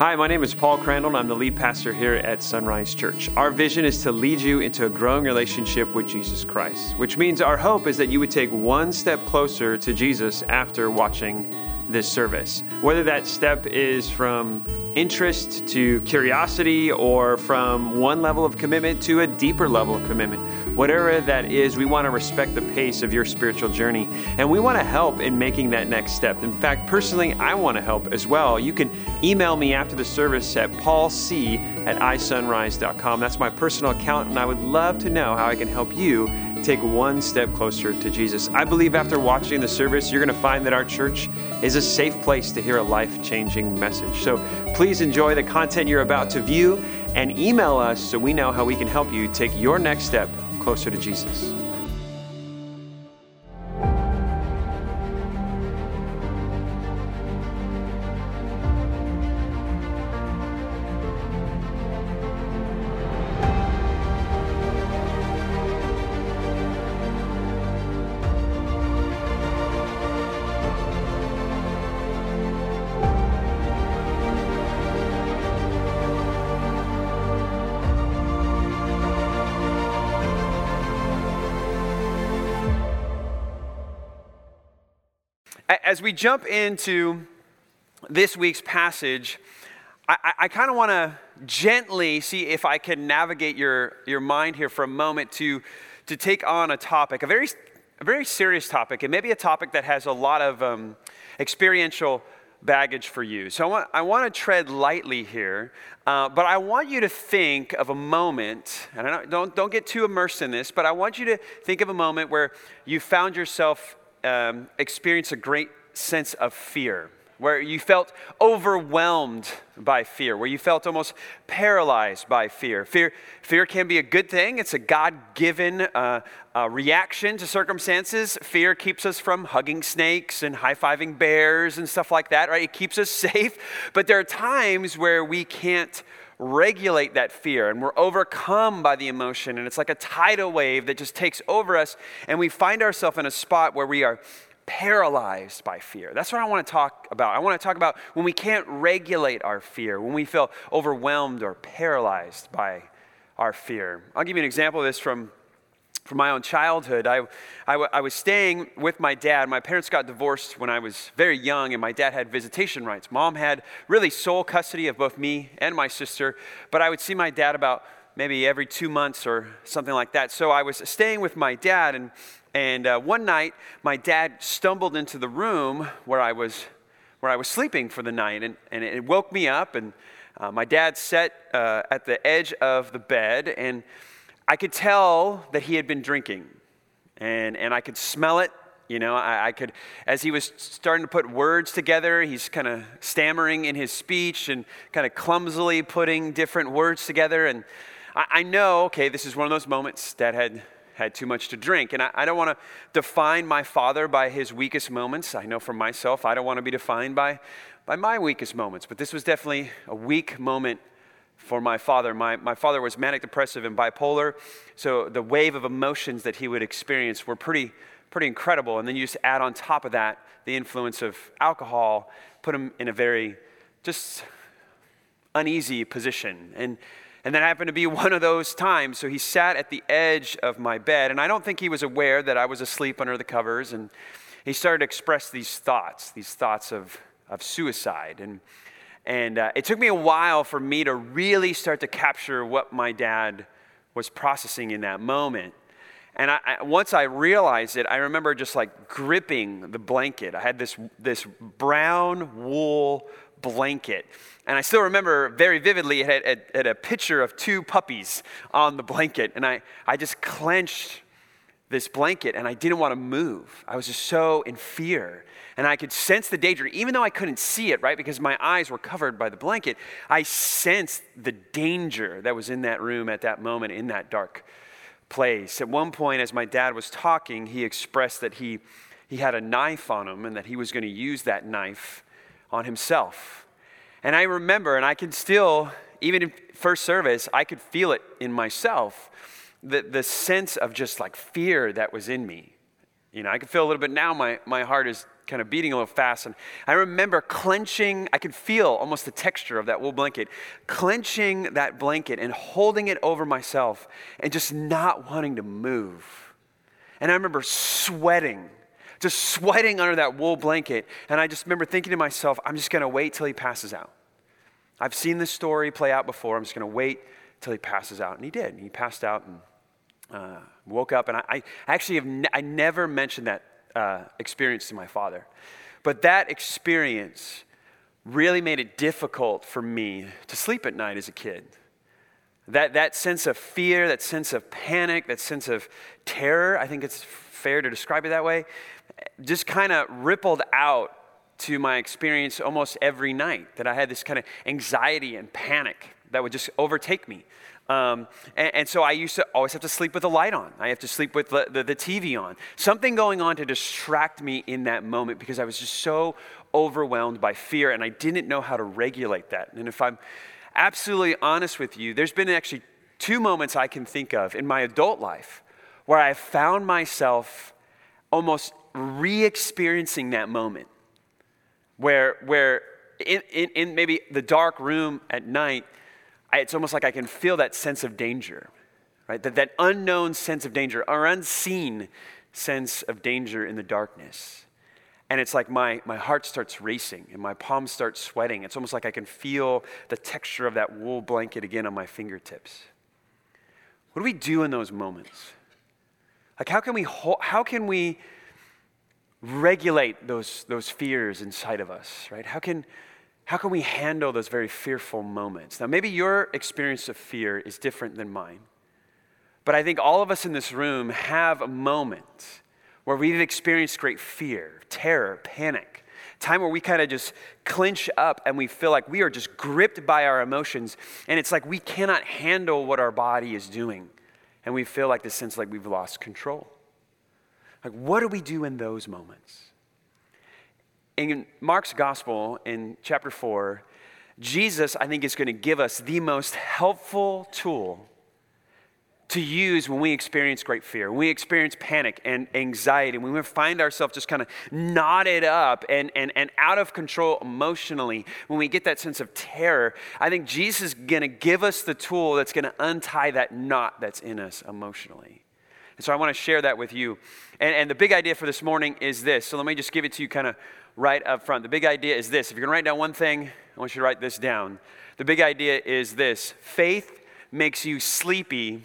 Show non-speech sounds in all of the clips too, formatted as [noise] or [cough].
Hi, my name is Paul Crandall, and I'm the lead pastor here at Sunrise Church. Our vision is to lead you into a growing relationship with Jesus Christ, which means our hope is that you would take one step closer to Jesus after watching this service. Whether that step is from interest to curiosity or from one level of commitment to a deeper level of commitment. Whatever that is, we want to respect the pace of your spiritual journey and we want to help in making that next step. In fact, personally, I want to help as well. You can email me after the service at paulc at isunrise.com. That's my personal account, and I would love to know how I can help you take one step closer to Jesus. I believe after watching the service, you're going to find that our church is a safe place to hear a life changing message. So please enjoy the content you're about to view and email us so we know how we can help you take your next step closer to Jesus. As we jump into this week's passage, I, I, kind of want to gently see if I can navigate your, your mind here for a moment to, to take on a topic, a very, a very serious topic, and maybe a topic that has a lot of um, experiential baggage for you. So I want, I want to tread lightly here, uh, but I want you to think of a moment, and I don't, don't, don't get too immersed in this, but I want you to think of a moment where you found yourself um, experienced a great sense of fear, where you felt overwhelmed by fear, where you felt almost paralyzed by fear. Fear, fear can be a good thing, it's a God given uh, uh, reaction to circumstances. Fear keeps us from hugging snakes and high fiving bears and stuff like that, right? It keeps us [laughs] safe. But there are times where we can't regulate that fear and we're overcome by the emotion and it's like a tidal wave that just takes over us and we find ourselves in a spot where we are paralyzed by fear. That's what I want to talk about. I want to talk about when we can't regulate our fear, when we feel overwhelmed or paralyzed by our fear. I'll give you an example of this from from my own childhood. I, I, I, was staying with my dad. My parents got divorced when I was very young, and my dad had visitation rights. Mom had really sole custody of both me and my sister, but I would see my dad about maybe every two months or something like that. So I was staying with my dad, and, and uh, one night my dad stumbled into the room where I was, where I was sleeping for the night, and, and it woke me up. And uh, my dad sat uh, at the edge of the bed, and I could tell that he had been drinking, and, and I could smell it. You know, I, I could, as he was starting to put words together, he's kind of stammering in his speech and kind of clumsily putting different words together. And I, I know, okay, this is one of those moments Dad had had too much to drink. And I, I don't want to define my father by his weakest moments. I know for myself, I don't want to be defined by, by my weakest moments. But this was definitely a weak moment for my father. My, my father was manic depressive and bipolar, so the wave of emotions that he would experience were pretty, pretty incredible. And then you just add on top of that the influence of alcohol, put him in a very just uneasy position. And, and that happened to be [laughs] one of those times. So he sat at the edge of my bed, and I don't think he was aware that I was asleep under the covers. And he started to express these thoughts, these thoughts of, of suicide. And and uh, it took me a while for me to really start to capture what my dad was processing in that moment. And I, I, once I realized it, I remember just like gripping the blanket. I had this, this brown wool blanket. And I still remember very vividly, it had, it had a picture of two puppies on the blanket. And I, I just clenched this blanket and I didn't want to move. I was just so in fear and I could sense the danger, even though I couldn't see it, right? Because my eyes were covered by the blanket. I sensed the danger that was in that room at that moment, in that dark place. At one point, as my dad was talking, he expressed that he, he had a knife on him and that he was going to use that knife on himself. And I remember, and I can still, even in first service, I could feel it in myself, the, the sense of just like fear that was in me. You know, I can feel a little bit now, my, my heart is kind of beating a little fast. And I remember clenching, I could feel almost the texture of that wool blanket, clenching that blanket and holding it over myself and just not wanting to move. And I remember sweating, just sweating under that wool blanket. And I just remember thinking to myself, I'm just going to wait till he passes out. I've seen this story play out before. I'm just going to wait till he passes out. And he did. He passed out and uh, woke up. And I, I actually have ne- I never mentioned that uh, experience to my father. But that experience really made it difficult for me to sleep at night as a kid. That, that sense of fear, that sense of panic, that sense of terror, I think it's fair to describe it that way, just kind of rippled out to my experience almost every night. That I had this kind of anxiety and panic that would just overtake me. Um, and, and, so I used to always have to sleep with the light on. I have to sleep with the, the, the, TV on. Something going on to distract me in that moment because I was just so overwhelmed by fear and I didn't know how to regulate that. And if I'm absolutely honest with you, there's been actually two moments I can think of in my adult life where I found myself almost re experiencing that moment. Where, where in, in, in maybe the dark room at night, I, it's almost like I can feel that sense of danger, right? That, that unknown sense of danger, or unseen sense of danger in the darkness. And it's like my, my heart starts racing and my palms start sweating. It's almost like I can feel the texture of that wool blanket again on my fingertips. What do we do in those moments? Like, how can we, how can we regulate those, those fears inside of us, right? How can, how can we handle those very fearful moments? Now, maybe your experience of fear is different than mine, but I think all of us in this room have a moment where we've experienced great fear, terror, panic, time where we kind of just clinch up and we feel like we are just gripped by our emotions, and it's like we cannot handle what our body is doing, and we feel like this sense like we've lost control. Like, what do we do in those moments? In Mark's gospel in chapter 4, Jesus, I think, is going to give us the most helpful tool to use when we experience great fear, when we experience panic and anxiety, when we find ourselves just kind of knotted up and, and, and out of control emotionally, when we get that sense of terror, I think Jesus is going to give us the tool that's going to untie that knot that's in us emotionally. And so I want to share that with you. And, and the big idea for this morning is this. So let me just give it to you kind of right up front. The big idea is this if you're going to write down one thing, I want you to write this down. The big idea is this faith makes you sleepy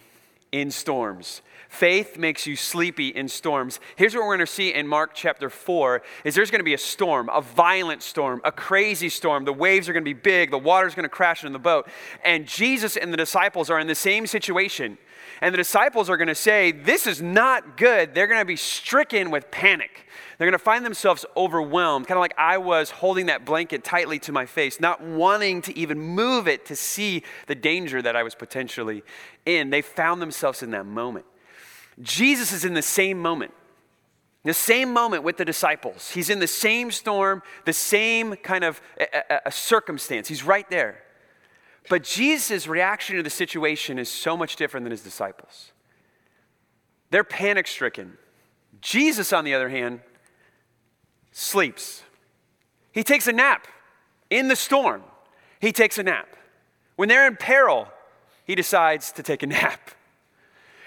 in storms. Faith makes you sleepy in storms. Here's what we're going to see in Mark chapter 4 is there's going to be a storm, a violent storm, a crazy storm. The waves are going to be big, the water's going to crash into the boat. And Jesus and the disciples are in the same situation. And the disciples are going to say, This is not good. They're going to be stricken with panic. They're going to find themselves overwhelmed, kind of like I was holding that blanket tightly to my face, not wanting to even move it to see the danger that I was potentially in. They found themselves in that moment. Jesus is in the same moment. The same moment with the disciples. He's in the same storm, the same kind of a, a, a circumstance. He's right there. But Jesus' reaction to the situation is so much different than his disciples. They're panic stricken. Jesus, on the other hand, sleeps. He takes a nap in the storm. He takes a nap. When they're in peril, he decides to take a [laughs] nap.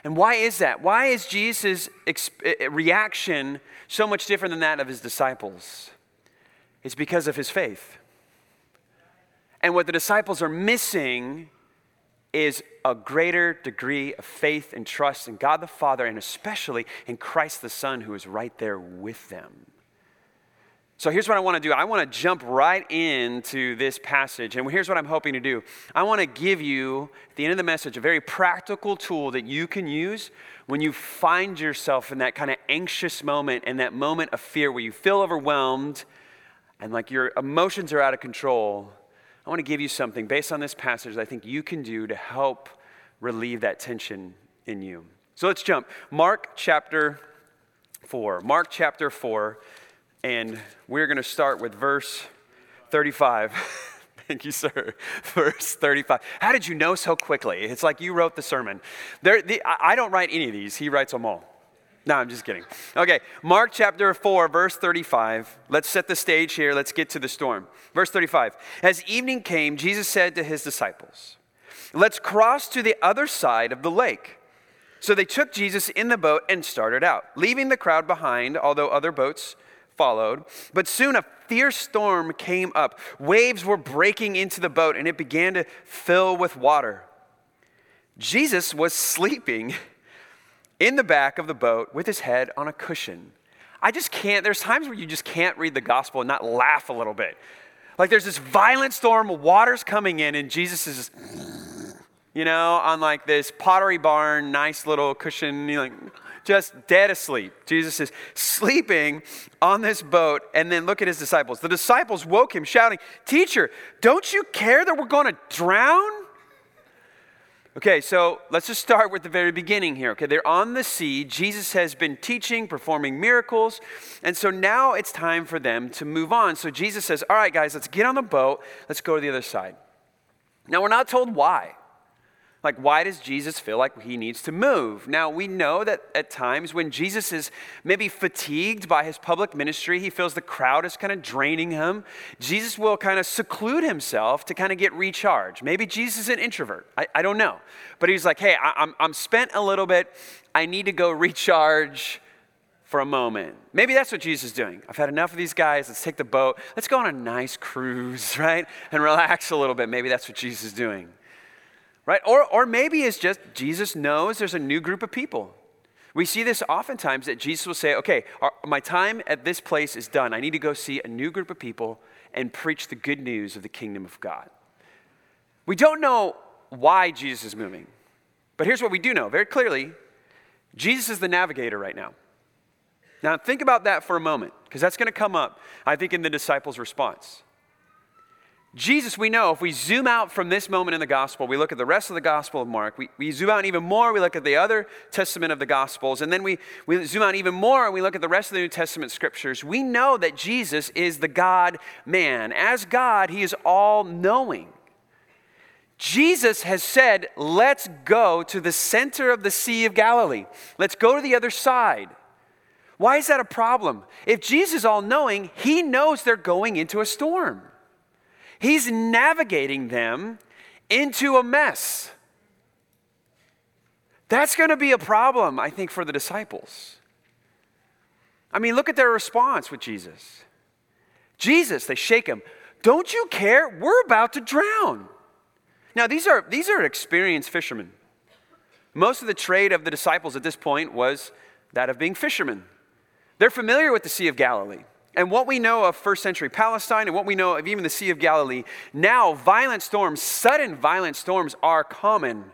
And why is that? Why is Jesus' eh, eh, reaction so much different than that of his disciples? It's because of his faith. And what the disciples are missing is a greater degree of faith and trust in God the Father and especially in Christ the Son who is right there with them. So here's what I want to do. I want to jump right into this passage. And here's what I'm hoping to do. I want to give you, at the end of the message, a very practical tool that you can use when you find yourself in that kind of anxious moment and that moment of fear where you feel overwhelmed and like your emotions are out of control. I want to give you something based on this passage that I think you can do to help relieve that tension in you. So let's jump. Mark chapter 4. Mark chapter 4. And we're going to start with verse 35. [laughs] Thank you, sir. [laughs] Verse 35. How did you know so quickly? It's like you wrote the sermon. There, the, I don't write any of these, he writes them all. No, I'm just kidding. Okay, Mark chapter 4, verse 35. Let's set the stage here. Let's get to the storm. Verse 35. As evening came, Jesus said to his disciples, Let's cross to the other side of the lake. So they took Jesus in the boat and started out, leaving the crowd behind, although other boats followed. But soon a fierce storm came up. Waves were breaking into the boat, and it began to fill with water. Jesus was sleeping in the back of the boat with his head on a cushion. I just can't, there's times where you just can't read the gospel and not laugh a little bit. Like there's this violent storm, water's coming in, and Jesus is just, you know, on like this pottery barn, nice little cushion, like just dead asleep. Jesus is sleeping on this boat, and then look at his disciples. The disciples woke him, shouting, Teacher, don't you care that we're going to drown? Okay, so let's just start with the very beginning here. Okay, they're on the sea. Jesus has been teaching, performing miracles. And so now it's time for them to move on. So Jesus says, All right, guys, let's get on the boat. Let's go to the other side. Now, we're not told why. Like, why does Jesus feel like he needs to move? Now, we know that at times when Jesus is maybe fatigued by his public ministry, he feels the crowd is kind of draining him. Jesus will kind of seclude himself to kind of get recharged. Maybe Jesus is an introvert. I, I don't know. But he's like, hey, I, I'm, I'm spent a little bit. I need to go recharge for a moment. Maybe that's what Jesus is doing. I've had enough of these guys. Let's take the boat. Let's go on a nice cruise, [laughs] right? And relax a little bit. Maybe that's what Jesus is doing right? Or, or maybe it's just Jesus knows there's a new group of people. We see this oftentimes that Jesus will say, okay, my time at this place is done. I need to go see a new group of people and preach the good news of the kingdom of God. We don't know why Jesus is moving, but here's what we do know very clearly Jesus is the navigator right now. Now, think about that for a moment, because that's going to come up, I think, in the disciples' response. Jesus, we know, if we zoom out from this moment in the gospel, we look at the rest of the gospel of Mark, we, we zoom out even more, we look at the other testament of the gospels, and then we, we zoom out even more and we look at the rest of the New Testament scriptures, we know that Jesus is the God man. As God, he is all knowing. Jesus has said, let's go to the center of the Sea of Galilee. Let's go to the other side. Why is that a problem? If Jesus is all knowing, he knows they're going into a storm. He's navigating them into a mess. That's going to be a problem, I think, for the disciples. I mean, look at their response with Jesus. Jesus, they shake him. Don't you care? We're about to drown. Now, these are, these are experienced fishermen. Most of the trade of the disciples at this point was that of being fishermen. They're familiar with the Sea of Galilee. And what we know of first century Palestine and what we know of even the Sea of Galilee, now violent storms, sudden violent storms are common.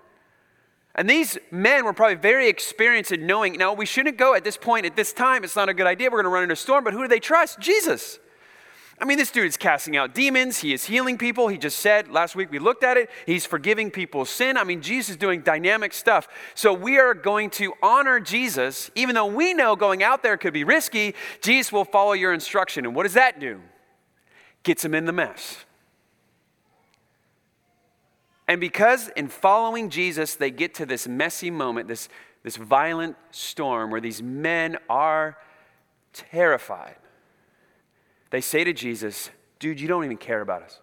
And these men were probably very experienced in knowing, now we shouldn't go at this point, at this time, it's not a good idea, we're going to run into a storm, but who do they trust? Jesus. I mean, this dude is casting out demons. He is healing people. He just said last week we looked at it. He's forgiving people's sin. I mean, Jesus is doing dynamic stuff. So we are going to honor Jesus, even though we know going out there could be risky. Jesus will follow your instruction. And what does that do? Gets him in the mess. And because in following Jesus, they get to this messy moment, this, this violent storm where these men are terrified they say to Jesus, Dude, you don't even care about us.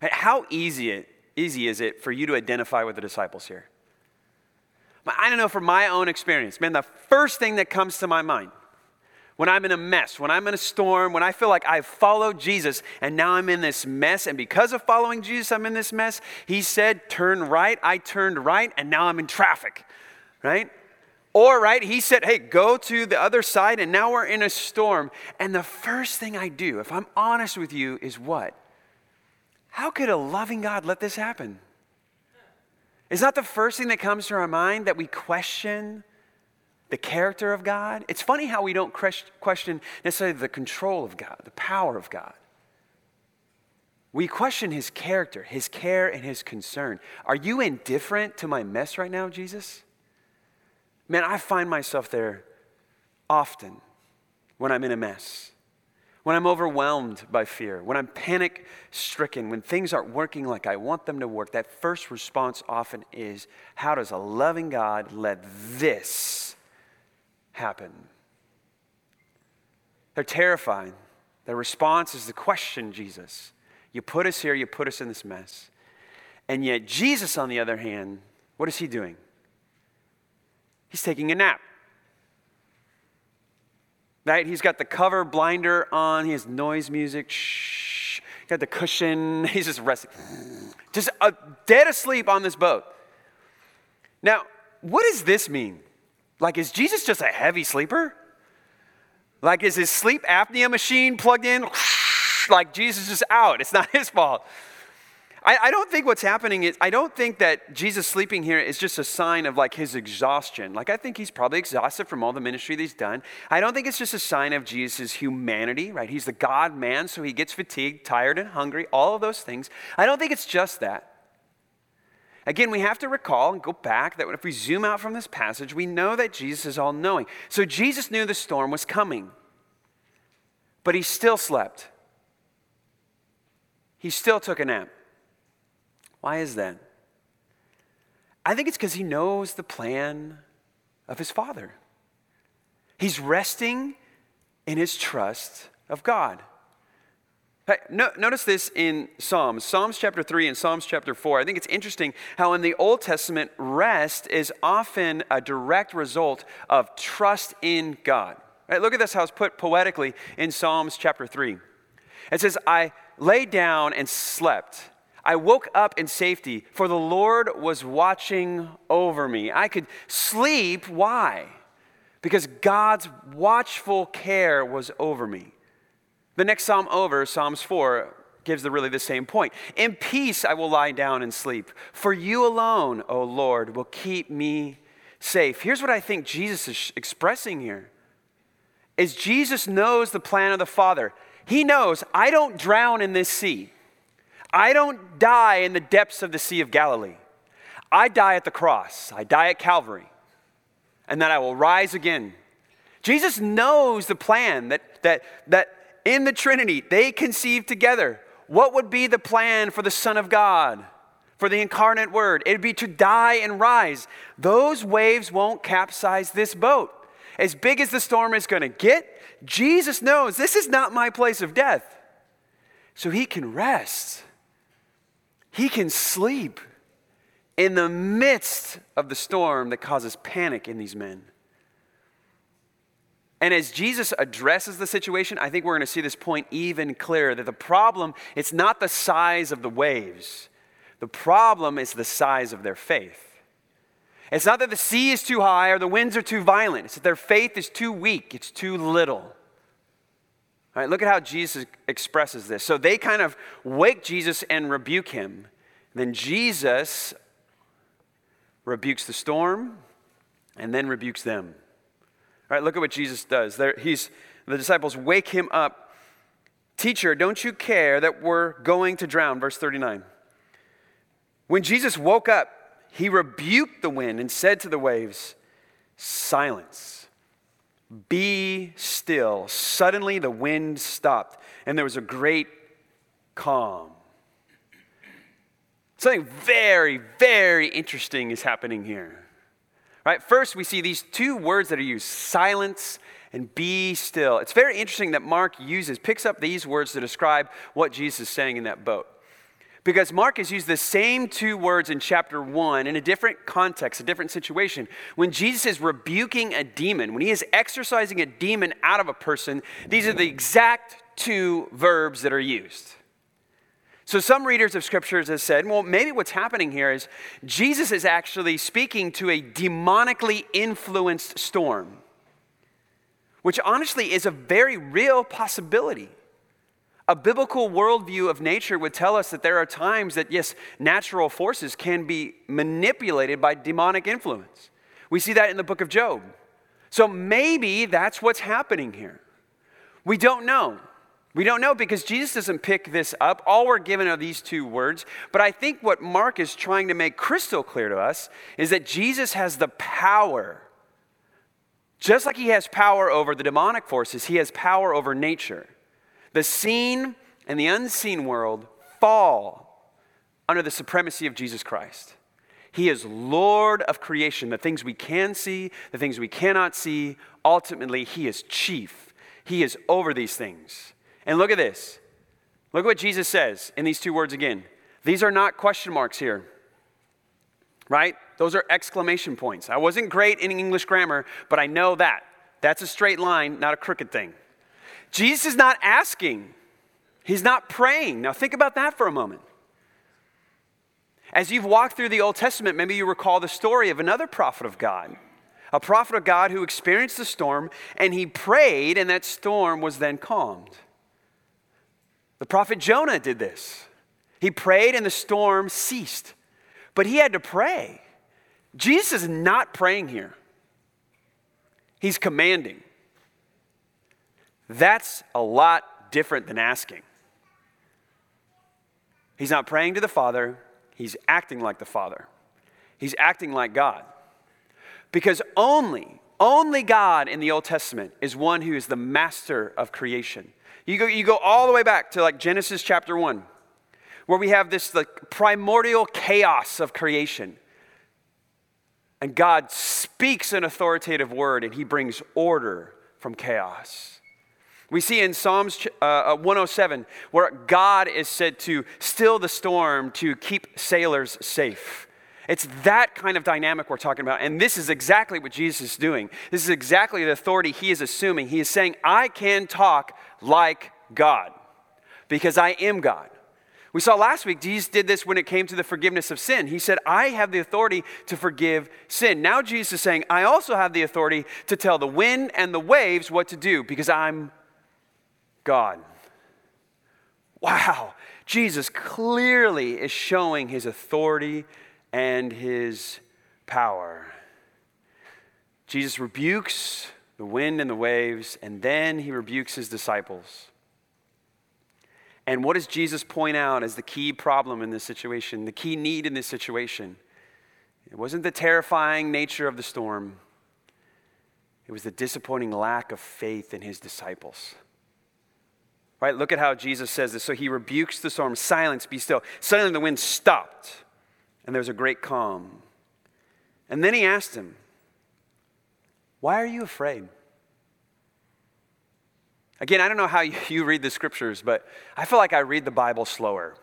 How easy, it, easy is it for you to identify with the disciples here? I don't know from my own experience, man, the first thing that comes to my mind when I'm in a mess, when I'm in a storm, when I feel like I've followed Jesus and now I'm in this mess, and because of following Jesus, I'm in this mess, he said, Turn right. I turned right, and now I'm in traffic, right? Or, right, he said, hey, go to the other side, and now we're in a storm. And the first thing I do, if I'm honest with you, is what? How could a loving God let this happen? Is that the first thing that comes to our mind that we question the character of God? It's funny how we don't question necessarily the control of God, the power of God. We question his character, his care, and his concern. Are you indifferent to my mess right now, Jesus? Man, I find myself there often when I'm in a mess. when I'm overwhelmed by fear, when I'm panic stricken, when things aren't working like I want them to work, that first response often is how does a loving God let this happen? They're terrified. Their response is the question, Jesus. You put us here, you put us in this mess. And yet, Jesus, on the other hand, what is he doing? He's taking a nap. Right? He's got the cover blinder on, he has noise music, shh, he got the cushion, [laughs] he's just resting. Just uh, dead asleep on this boat. Now, what does this mean? Like, is Jesus just a heavy sleeper? Like, is his sleep apnea machine plugged in? [laughs] Like, Jesus is out. It's not his fault. I, I, don't think what's happening is, I don't think that Jesus sleeping here is just a sign of like his exhaustion. Like, I think he's probably exhausted from all the ministry that he's done. I don't think it's just a sign of Jesus' humanity, right? He's the God man, so he gets fatigued, tired, and hungry, all of those things. I don't think it's just that. Again, we have to recall and go back that if we zoom out from this passage, we know that Jesus is all knowing. So Jesus knew the storm was coming, but he still slept. He still took a nap. Why is that? I think it's because he knows the plan of his Father. He's resting in his trust of God. Hey, no, notice this in Psalms, Psalms chapter 3 and Psalms chapter 4. I think it's interesting how in the Old Testament, rest is often a direct result of trust in God. Right, look at this how it's put poetically in Psalms chapter 3. It says, I lay down and slept. I woke up in safety, for the Lord was watching over me. I could sleep. Why? Because God's watchful care was over me. The next psalm over, Psalms 4, gives the really the same point. In peace I will lie down and sleep, for you alone, O Lord, will keep me safe. Here's what I think Jesus is expressing here. Is Jesus knows the plan of the Father. He knows I don't drown in this sea. I don't die in the depths of the Sea of Galilee. I die at the cross, I die at Calvary, and then I will rise again. Jesus knows the plan that, that, that in the Trinity they conceived together. What would be the plan for the Son of God, for the incarnate Word? It'd be to die and rise. Those waves won't capsize this boat. As big as the storm is going to get, Jesus knows this is not my place of death. So he can rest. He can sleep in the midst of the storm that causes panic in these men. And as Jesus addresses the situation, I think we're going to see this point even clearer that the problem it's not the size of the waves. The problem is the size of their faith. It's not that the sea is too high or the winds are too violent. It's that their faith is too weak. It's too little. All right, look at how Jesus expresses this. So they kind of wake Jesus and rebuke him. Then Jesus rebukes the storm and then rebukes them. All right, look at what Jesus does. There, he's, the disciples wake him up. Teacher, don't you care that we're going to drown? Verse 39. When Jesus woke up, he rebuked the wind and said to the waves, Silence be still. Suddenly the wind stopped, and there was a great calm. Something very, very interesting is happening here. Right? First, we see these two words that are used silence and be still. It's very interesting that Mark uses, picks up these words to describe what Jesus is saying in that boat. Because Mark has used the same two words in chapter 1 in a different context, a different situation. When Jesus is rebuking a demon, when he is exorcising a demon out of a person, these are the exact two verbs that are used. So, some readers of scriptures have said, well, maybe what's happening here is Jesus is actually speaking to a demonically influenced storm, which honestly is a very real possibility. A biblical worldview of nature would tell us that there are times that, yes, natural forces can be manipulated by demonic influence. We see that in the book of Job. So maybe that's what's happening here. We don't know. We don't know because Jesus doesn't pick this up. All we're given are these two words. But I think what Mark is trying to make crystal clear to us is that Jesus has the power. Just like he has power over the demonic forces, he has power over nature. The seen and the unseen world fall under the supremacy of Jesus Christ. He is Lord of creation, the things we can see, the things we cannot see. Ultimately, He is chief. He is over these things. And look at this. Look what Jesus says in these two words again. These are not question marks here, right? Those are exclamation points. I wasn't great in English grammar, but I know that. That's a straight line, not a crooked thing. Jesus is not asking, he's not praying. Now, think about that for a moment. As you've walked through the Old Testament, maybe you recall the story of another prophet of God, a prophet of God who experienced a storm and he prayed, and that storm was then calmed. The prophet Jonah did this. He prayed and the storm ceased, but he had to pray. Jesus is not praying here, he's commanding. That's a lot different than asking. He's not praying to the Father, he's acting like the Father. He's acting like God. Because only, only God in the Old Testament is one who is the master of creation. You go, you go all the way back to like Genesis chapter 1, where we have this like primordial chaos of creation. And God speaks an authoritative word and he brings order from chaos. We see in Psalms uh, 107 where God is said to still the storm to keep sailors safe. It's that kind of dynamic we're talking about. And this is exactly what Jesus is doing. This is exactly the authority he is assuming. He is saying, I can talk like God because I am God. We saw last week, Jesus did this when it came to the forgiveness of sin. He said, I have the authority to forgive sin. Now Jesus is saying, I also have the authority to tell the wind and the waves what to do because I'm God. Wow. Jesus clearly is showing his authority and his power. Jesus rebukes the wind and the waves, and then he rebukes his disciples. And what does Jesus point out as the key problem in this situation, the key need in this situation? It wasn't the terrifying nature of the storm, it was the disappointing lack of faith in his disciples. Right? Look at how Jesus says this. So he rebukes the storm, silence, be still. Suddenly the wind stopped, and there was a great calm. And then he asked him, Why are you afraid? Again, I don't know how you read the scriptures, but I feel like I read the Bible slower.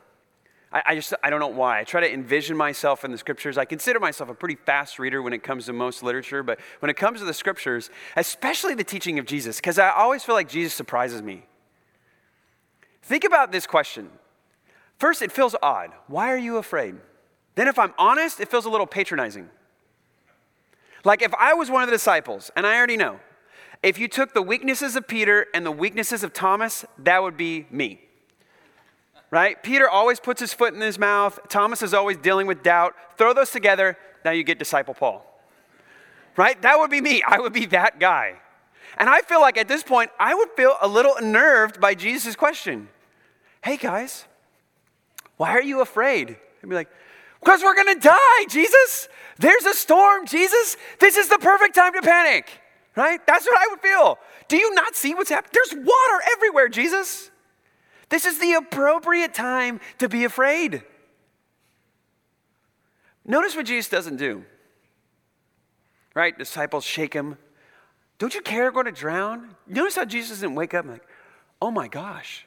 I, just, I don't know why. I try to envision myself in the scriptures. I consider myself a pretty fast reader when it comes to most literature, but when it comes to the scriptures, especially the teaching of Jesus, because I always feel like Jesus surprises me. Think about this question. First, it feels odd. Why are you afraid? Then, if I'm honest, it feels a little patronizing. Like if I was one of the disciples, and I already know, if you took the weaknesses of Peter and the weaknesses of Thomas, that would be me. Right? Peter always puts his foot in his mouth. Thomas is always dealing with doubt. Throw those together, now you get disciple Paul. Right? That would be me. I would be that guy. And I feel like at this point, I would feel a little unnerved by Jesus' question. Hey guys, why are you afraid? I'd be like, because we're gonna die, Jesus. There's a storm, Jesus. This is the perfect time to panic right? That's what I would feel. Do you not see what's happening? There's water everywhere, Jesus. This is the appropriate time to be afraid. Notice what Jesus doesn't do. Right? Disciples shake him. Don't you care going to drown? Notice how Jesus didn't wake up like, oh my gosh.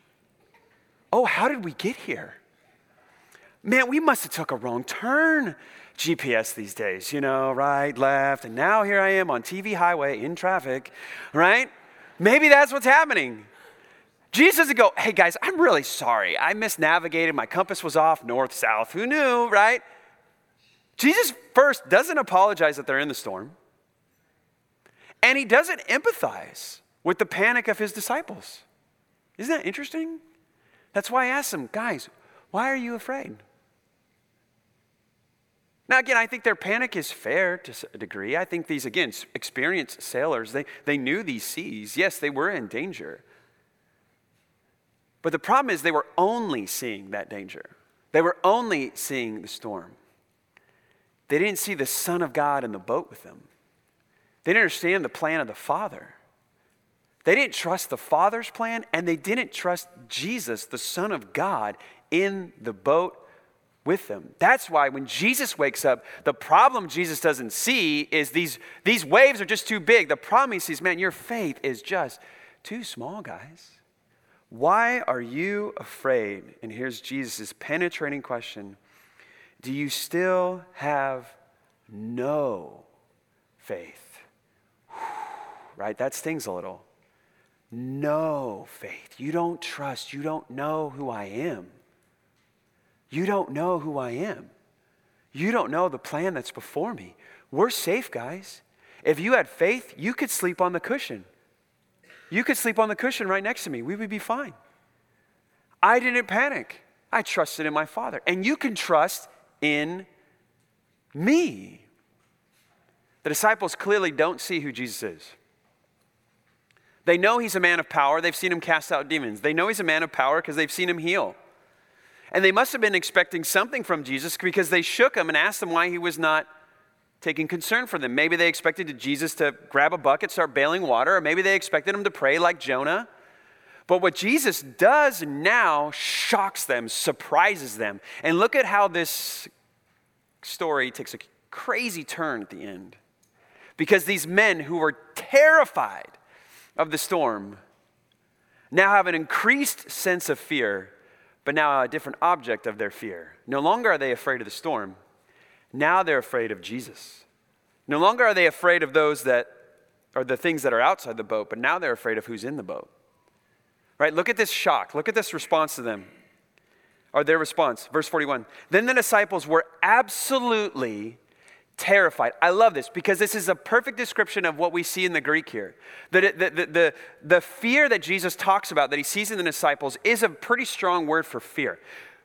Oh, how did we get here? Man, we must have took a wrong turn. GPS these days, you know, right, left, and now here I am on TV highway in traffic, right? Maybe that's what's happening. Jesus doesn't go, hey guys, I'm really sorry. I misnavigated. My compass was off north, south. Who knew, right? Jesus first doesn't apologize that they're in the storm, and he doesn't empathize with the panic of his disciples. Isn't that interesting? That's why I asked them, guys, why are you afraid? Now, again, I think their panic is fair to a degree. I think these, again, experienced sailors, they, they knew these seas. Yes, they were in danger. But the problem is they were only seeing that danger, they were only seeing the storm. They didn't see the Son of God in the boat with them, they didn't understand the plan of the Father. They didn't trust the Father's plan, and they didn't trust Jesus, the Son of God, in the boat with them. That's why when Jesus wakes up, the problem Jesus doesn't see is these, these waves are just too big. The problem he sees, man, your faith is just too small, guys. Why are you afraid? And here's Jesus' penetrating question Do you still have no faith? [sighs] Right? That stings a little. No faith. You don't trust. You don't know who I am. You don't know who I am. You don't know the plan that's before me. We're safe, guys. If you had faith, you could sleep on the cushion. You could sleep on the cushion right next to me. We would be fine. I didn't panic. I trusted in my Father. And you can trust in me. The disciples clearly don't see who Jesus is. They know he's a man of power. They've seen him cast out demons. They know he's a man of power because they've seen him heal. And they must have been expecting something from Jesus because they shook him and asked him why he was not taking concern for them. Maybe they expected Jesus to grab a bucket, start bailing water, or maybe they expected him to pray like Jonah. But what Jesus does now shocks them, surprises them. And look at how this story takes a crazy turn at the end. Because these men who were terrified of the storm now have an increased sense of fear but now a different object of their fear. No longer are they afraid of the storm, now they're afraid of Jesus. No longer are they afraid of those that are the things that are outside the boat, but now they're afraid of who's in the boat. Right? Look at this shock. Look at this response to them. Or their response. Verse 41. Then the disciples were absolutely terrified. I love this because this is a perfect description of what we see in the Greek here. The, the, the, the, the fear that Jesus talks about, that he sees in the disciples, is a pretty strong word for fear.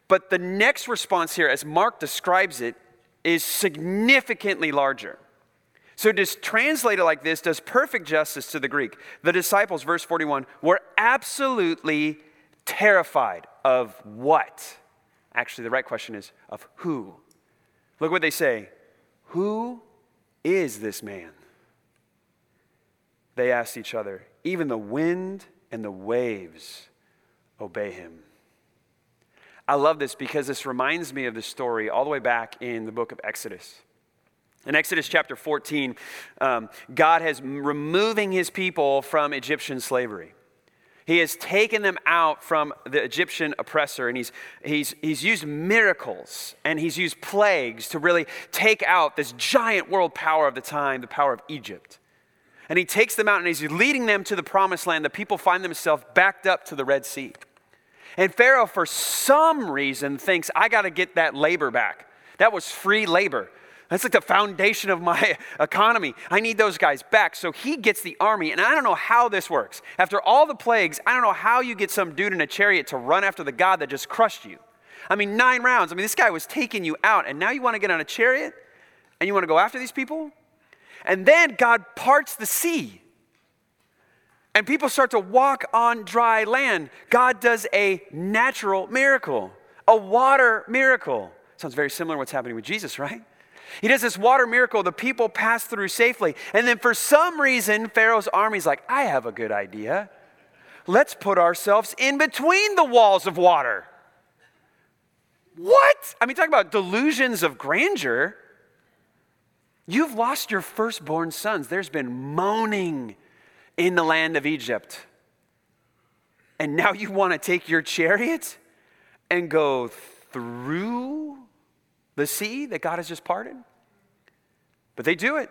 But the next response here, as Mark describes it, is significantly larger. So, translate it like this does perfect justice to the Greek. The disciples, verse 41, were absolutely terrified of what? Actually, the right question is of who? Look what they say who is this man? They asked each other. Even the wind and the waves obey him. I love this because this reminds me of the story all the way back in the book of Exodus. In Exodus chapter 14, um, God has removing his people from Egyptian slavery. He has taken them out from the Egyptian oppressor, and he's, he's, he's used miracles and he's used plagues to really take out this giant world power of the time, the power of Egypt. And he takes them out and he's leading them to the promised land. The people find themselves backed up to the Red Sea. And Pharaoh, for some reason, thinks, I got to get that labor back. That was free labor. That's like the foundation of my [laughs] economy. I need those guys back. So he gets the army, and I don't know how this works. After all the plagues, I don't know how you get some dude in a chariot to run after the God that just crushed you. I mean, nine rounds. I mean, this guy was taking you out, and now you want to get on a chariot and you want to go after these people? And then God parts the sea. And people start to walk on dry land. God does a natural miracle, a water miracle. Sounds very similar to what's happening with Jesus, right? He does this water miracle, the people pass through safely. And then for some reason, Pharaoh's army's like, I have a good idea. Let's put ourselves in between the walls of water. What? I mean, talk about delusions of grandeur. You've lost your firstborn sons. There's been moaning in the land of Egypt. And now you want to take your chariot and go through the sea that God has just parted. But they do it,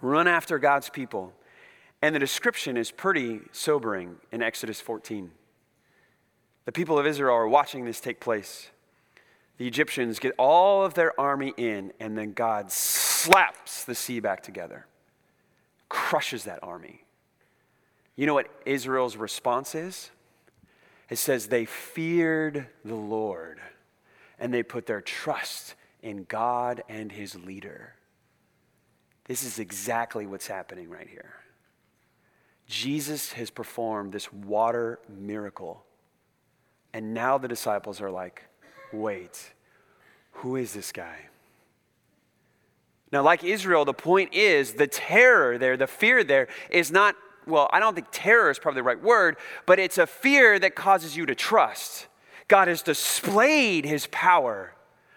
run after God's people. And the description is pretty sobering in Exodus 14. The people of Israel are watching this take place. The Egyptians get all of their army in, and then God slaps the sea back together, crushes that army. You know what Israel's response is? It says they feared the Lord and they put their trust in God and his leader. This is exactly what's happening right here. Jesus has performed this water miracle. And now the disciples are like, wait, who is this guy? Now, like Israel, the point is the terror there, the fear there, is not well, I don't think terror is probably the right word, but it's a fear that causes you to trust. God has displayed his power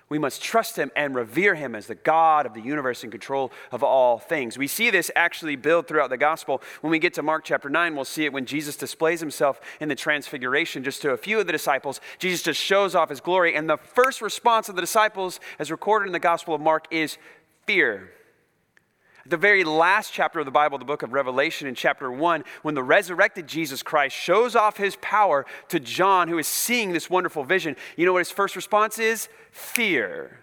we must trust him and revere him as the God of the universe and control of all things. We see this actually build throughout the gospel. When we get to Mark chapter 9, we'll see it when Jesus displays himself in the transfiguration just to a few of the disciples. Jesus just shows off his glory. And the first response of the disciples, as recorded in the gospel of Mark, is fear the very last chapter of the Bible, the book of Revelation, in chapter 1, when the resurrected Jesus Christ shows off his power to John, who is seeing this wonderful vision, you know what his first response is? Fear.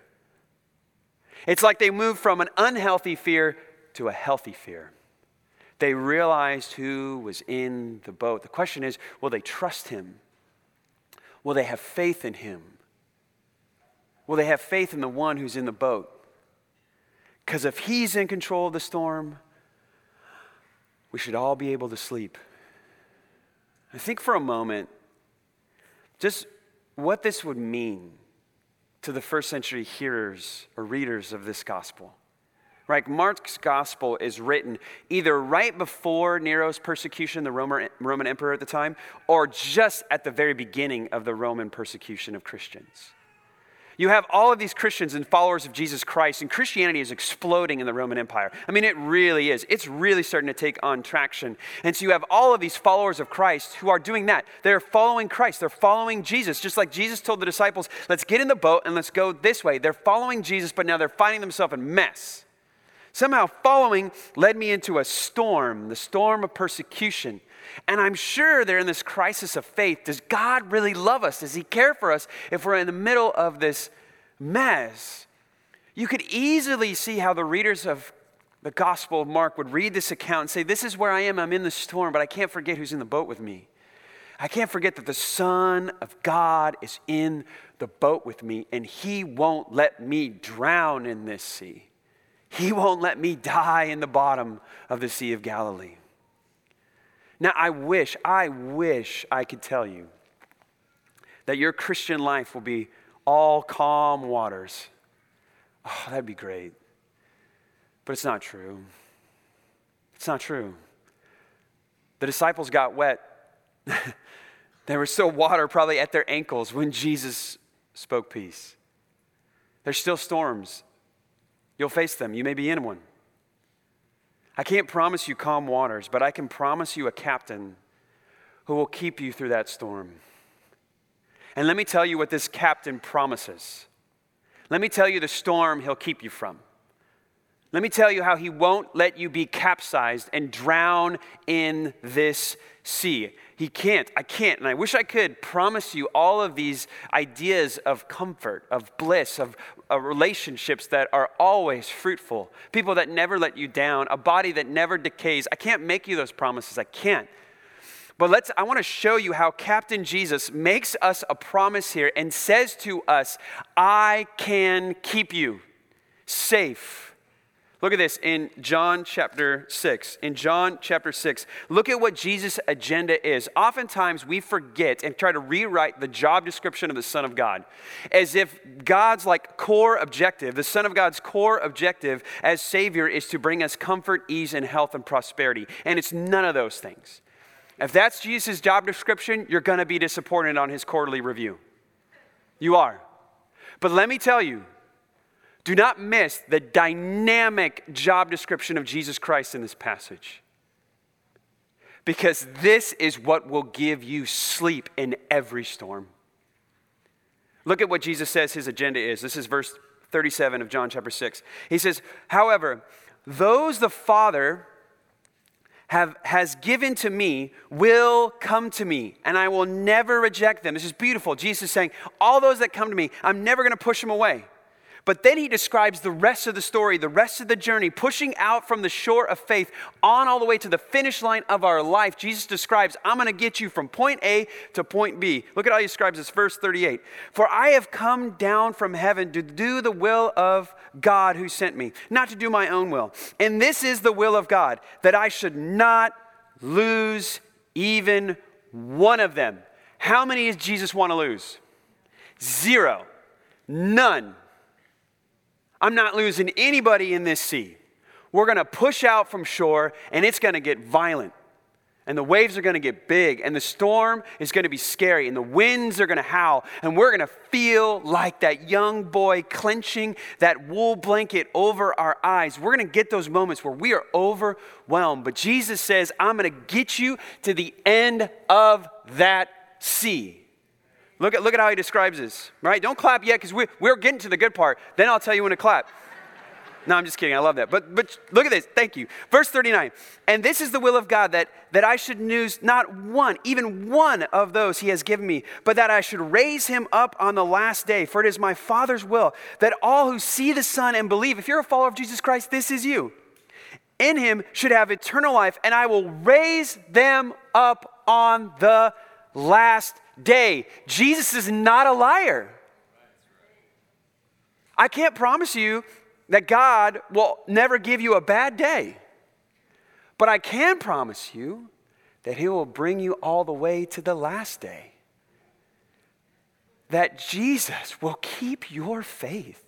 It's like they moved from an unhealthy fear to a healthy fear. They realized who was in the boat. The question is will they trust him? Will they have faith in him? Will they have faith in the one who's in the boat? Because if He's in control of the storm, we should all be able to sleep. I think for a moment just what this would mean to the first century hearers or readers of this gospel. Right, Mark's gospel is written either right before Nero's persecution, the Roman, Roman emperor at the time, or just at the very beginning of the Roman persecution of Christians. You have all of these Christians and followers of Jesus Christ, and Christianity is exploding in the Roman Empire. I mean, it really is. It's really starting to take on traction. And so you have all of these followers of Christ who are doing that. They're following Christ, they're following Jesus, just like Jesus told the disciples, let's get in the boat and let's go this way. They're following Jesus, but now they're finding themselves in mess. Somehow, following led me into a storm, the storm of persecution. And I'm sure they're in this crisis of faith. Does God really love us? Does He care for us if we're in the middle of this mess? You could easily see how the readers of the Gospel of Mark would read this account and say, This is where I am. I'm in the storm, but I can't forget who's in the boat with me. I can't forget that the Son of God is in the boat with me, and He won't let me drown in this sea. He won't let me die in the bottom of the Sea of Galilee. Now, I wish, I wish I could tell you that your Christian life will be all calm waters. Oh, that'd be great. But it's not true. It's not true. The disciples got wet. there was still water probably at their ankles when Jesus spoke peace. There's still storms. You'll face them. You may be in one. I can't promise you calm waters, but I can promise you a captain who will keep you through that storm. And let me tell you what this captain promises. Let me tell you the storm he'll keep you from. Let me tell you how he won't let you be capsized and drown in this sea. He can't. I can't. And I wish I could promise you all of these ideas of comfort, of bliss, of, of relationships that are always fruitful, people that never let you down, a body that never decays. I can't make you those promises. I can't. But let's I want to show you how Captain Jesus makes us a promise here and says to us, I can keep you safe Look at this in John chapter 6. In John chapter 6, look at what Jesus' agenda is. Oftentimes we forget and try to rewrite the job description of the Son of God as if God's like core objective, the Son of God's core objective as Savior is to bring us comfort, ease, and health and prosperity. And it's none of those things. If that's Jesus' job description, you're going to be disappointed on his quarterly review. You are. But let me tell you, do not miss the dynamic job description of Jesus Christ in this passage. Because this is what will give you sleep in every storm. Look at what Jesus says his agenda is. This is verse 37 of John chapter 6. He says, However, those the Father have, has given to me will come to me, and I will never reject them. This is beautiful. Jesus is saying, All those that come to me, I'm never going to push them away. But then he describes the rest of the story, the rest of the journey, pushing out from the shore of faith on all the way to the finish line of our life. Jesus describes, I'm going to get you from point A to point B. Look at how he describes this, verse 38. For I have come down from heaven to do the will of God who sent me, not to do my own will. And this is the will of God, that I should not lose even one of them. How many does Jesus want to lose? Zero. None. I'm not losing anybody in this sea. We're going to push out from shore and it's going to get violent. and the waves are going to get big, and the storm is going to be scary, and the winds are going to howl, and we're going to feel like that young boy clenching that wool blanket over our eyes. We're going to get those moments where we are overwhelmed. But Jesus says, I'm going to get you to the end of that sea. Look at, look at how he describes this, right? Don't clap yet because we're, we're getting to the good part. Then I'll tell you when to clap. No, I'm just kidding. I love that. But, but look at this. Thank you. Verse 39. And this is the will of God that, that I should lose not one, even one of those he has given me, but that I should raise him up on the last day. For it is my Father's will that all who see the Son and believe, if you're a follower of Jesus Christ, this is you, in him should have eternal life, and I will raise them up on the last day. Jesus is not a liar. I can't promise you that God will never give you a bad day. But I can promise you that He will bring you all the way to the last day. That Jesus will keep your faith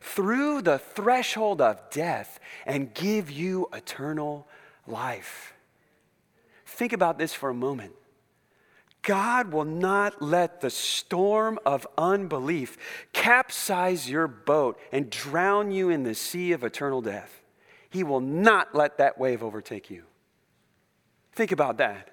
through the threshold of death and give you eternal life. Think about this for a moment. God will not let the storm of unbelief capsize your boat and drown you in the sea of eternal death. He will not let that wave overtake you. Think about that.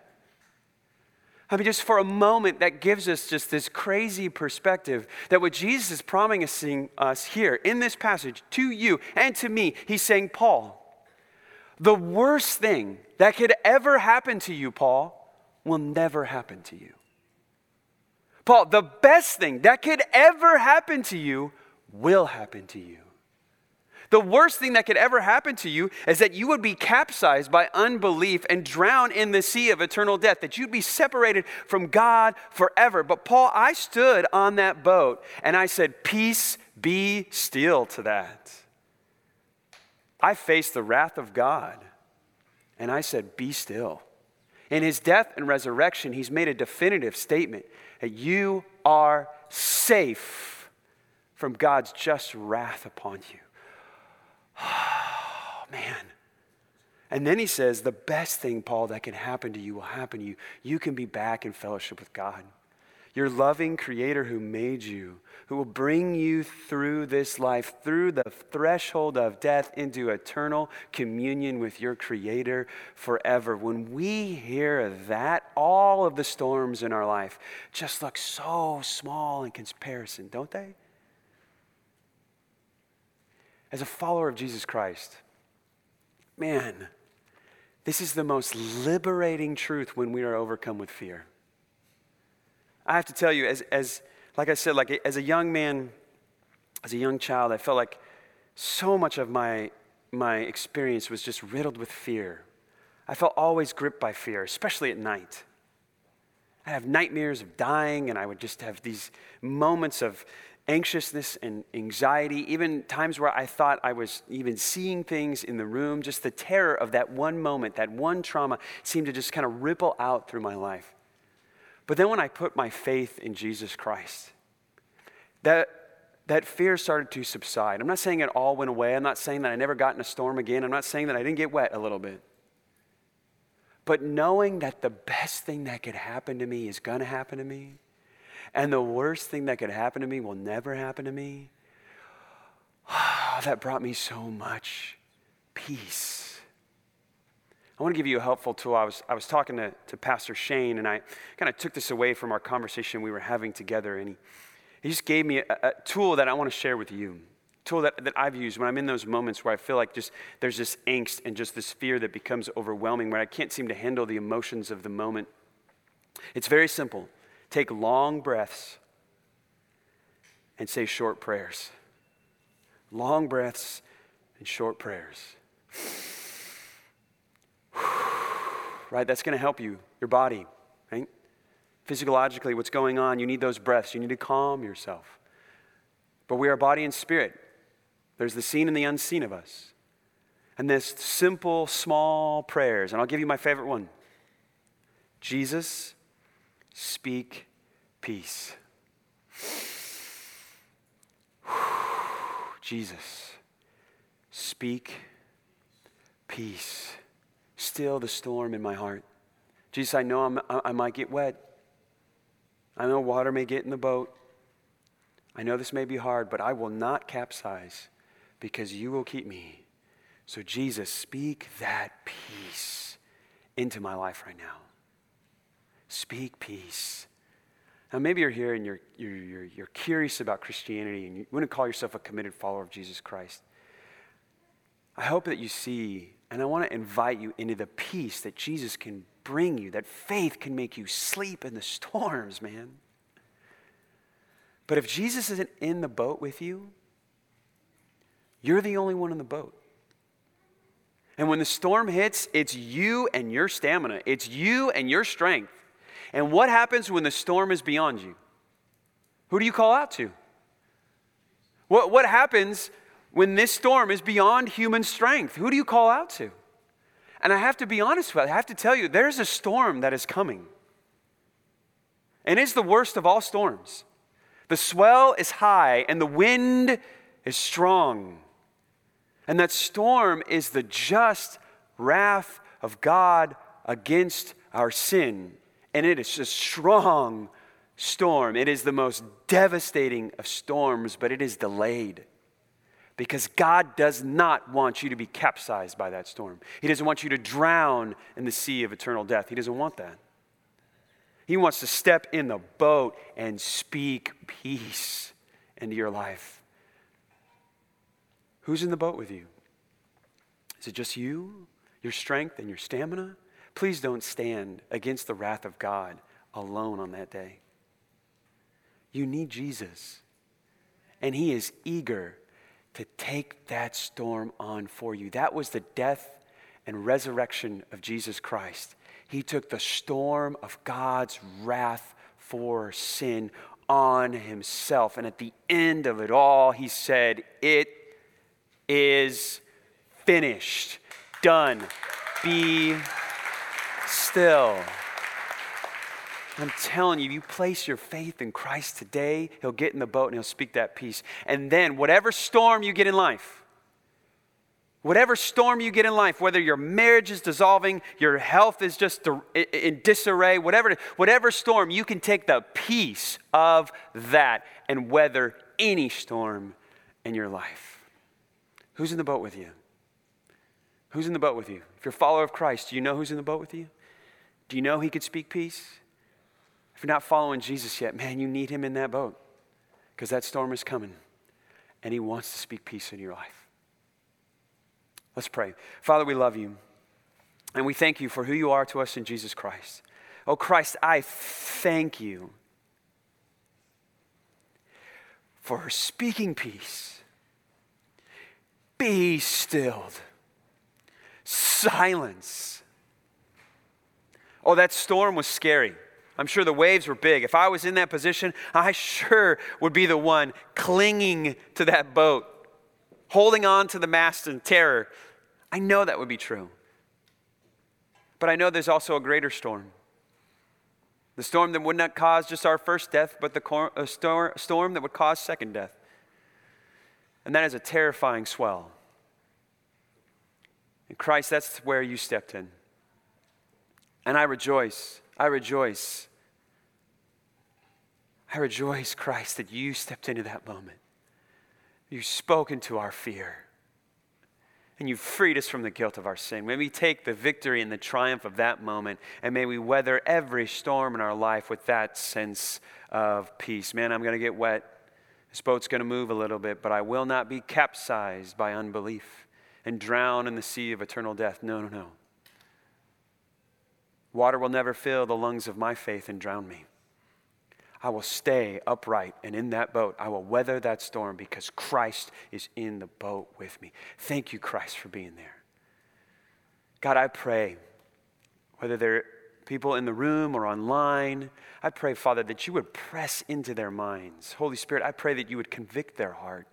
I mean, just for a moment, that gives us just this crazy perspective that what Jesus is promising us here in this passage to you and to me, he's saying, Paul, the worst thing that could ever happen to you, Paul, will never happen to you. Paul, the best thing that could ever happen to you will happen to you. The worst thing that could ever happen to you is that you would be capsized by unbelief and drown in the sea of eternal death, that you'd be separated from God forever. But Paul, I stood on that boat and I said, Peace be still to that. I faced the wrath of God and I said, Be still. In his death and resurrection, he's made a definitive statement that you are safe from God's just wrath upon you. [sighs] Oh, man. And then he says, the best thing, Paul, that can happen to you will happen to you. You can be back in fellowship with God. Your loving Creator who made you, who will bring you through this life, through the threshold of death, into eternal communion with your Creator forever. When we hear that, all of the storms in our life just look so small in comparison, don't they? As a follower of Jesus Christ, man, this is the most liberating truth when we are overcome with fear. I have to tell you, as, as like I said, like as a young man, as a young child, I felt like so much of my, my experience was just riddled with fear. I felt always gripped by fear, especially at night. I have nightmares of dying, and I would just have these moments of anxiousness and anxiety, even times where I thought I was even seeing things in the room. Just the terror of that one moment, that one trauma seemed to just kind of ripple out through my life. But then when I put my faith in Jesus Christ, that, that fear started to subside. I'm not saying it all went away. I'm not saying that I never got in a storm again. I'm not saying that I didn't get wet a little bit. But knowing that the best thing that could happen to me is going to happen to me, and the worst thing that could happen to me will never happen to me, [sighs] that brought me so much peace. I want to give you a helpful tool. I was, I was talking to, to Pastor Shane, and I kind of took this away from our conversation we were having together, and he, he just gave me a, a tool that I want to share with you. A tool that, that I've used when I'm in those moments where I feel like just there's this angst and just this fear that becomes overwhelming, where I can't seem to handle the emotions of the moment. It's very simple. Take long breaths and say short prayers. Long breaths and short prayers [sighs] right? That's going to help you, your body, right? Physiologically, what's going on, you need those breaths. You need to calm yourself. But we are body and spirit. There's the seen and the unseen of us. And this simple, small prayers, and I'll give you my favorite one Jesus, speak peace. [sighs] Jesus, speak peace still the storm in my heart. Jesus, I know I'm, I might get wet. I know water may get in the boat. I know this may be hard, but I will not capsize because you will keep me. So, Jesus, speak that peace into my life right now. Speak peace. Now, maybe you're here and you're, you're, you're, you're curious about Christianity and you want to call yourself a committed follower of Jesus Christ. I hope that you see, and I want to invite you into the peace that Jesus can bring you, that faith can make you sleep in the storms, man. But if Jesus isn't in the boat with you, you're the only one in the boat. And when the storm hits, it's you and your stamina, it's you and your strength. And what happens when the storm is beyond you? Who do you call out to? What, what happens when this storm is beyond human strength? Who do you call out to? And I have to be honest with you, I have to tell you, there's a storm that is coming. And it's the worst of all storms. The swell is high and the wind is strong. And that storm is the just wrath of God against our sin. And it is a strong storm. It is the most devastating of storms, but it is delayed. Because God does not want you to be capsized by that storm. He doesn't want you to drown in the sea of eternal death. He doesn't want that. He wants to step in the boat and speak peace into your life. Who's in the boat with you? Is it just you, your strength, and your stamina? Please don't stand against the wrath of God alone on that day. You need Jesus, and He is eager to take that storm on for you. That was the death and resurrection of Jesus Christ. He took the storm of God's wrath for sin on himself. And at the end of it all, he said, It is finished, done. Be still. I'm telling you, you place your faith in Christ today, He'll get in the boat and He'll speak that peace. And then, whatever storm you get in life, whatever storm you get in life, whether your marriage is dissolving, your health is just in disarray, whatever, whatever storm, you can take the peace of that and weather any storm in your life. Who's in the boat with you? Who's in the boat with you? If you're a follower of Christ, do you know who's in the boat with you? Do you know He could speak peace? If you're not following Jesus yet, man, you need him in that boat because that storm is coming and he wants to speak peace in your life. Let's pray. Father, we love you and we thank you for who you are to us in Jesus Christ. Oh, Christ, I thank you for speaking peace. Be stilled. Silence. Oh, that storm was scary. I'm sure the waves were big. If I was in that position, I sure would be the one clinging to that boat, holding on to the mast in terror. I know that would be true. But I know there's also a greater storm. The storm that would not cause just our first death, but the cor- uh, stor- storm that would cause second death. And that is a terrifying swell. In Christ, that's where you stepped in. And I rejoice I rejoice. I rejoice, Christ, that you stepped into that moment. You spoke into our fear. And you freed us from the guilt of our sin. May we take the victory and the triumph of that moment, and may we weather every storm in our life with that sense of peace. Man, I'm going to get wet. This boat's going to move a little bit, but I will not be capsized by unbelief and drown in the sea of eternal death. No, no, no. Water will never fill the lungs of my faith and drown me. I will stay upright, and in that boat, I will weather that storm because Christ is in the boat with me. Thank you, Christ, for being there. God, I pray, whether they're people in the room or online, I pray, Father, that you would press into their minds. Holy Spirit, I pray that you would convict their heart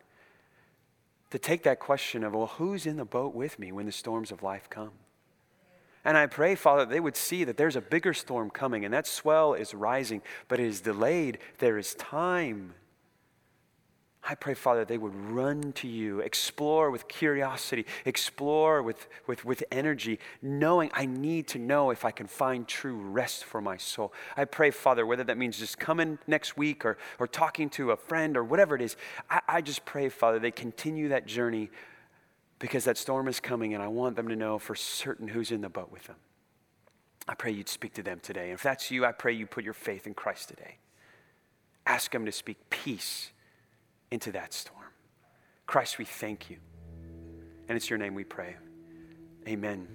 to take that question of, well, who's in the boat with me when the storms of life come? And I pray, Father, they would see that there's a bigger storm coming and that swell is rising, but it is delayed. There is time. I pray, Father, they would run to you, explore with curiosity, explore with, with, with energy, knowing I need to know if I can find true rest for my soul. I pray, Father, whether that means just coming next week or, or talking to a friend or whatever it is, I, I just pray, Father, they continue that journey because that storm is coming and I want them to know for certain who's in the boat with them. I pray you'd speak to them today. And if that's you, I pray you put your faith in Christ today. Ask him to speak peace into that storm. Christ, we thank you. And it's your name we pray. Amen.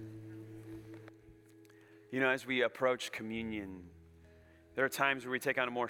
You know, as we approach communion, there are times where we take on a more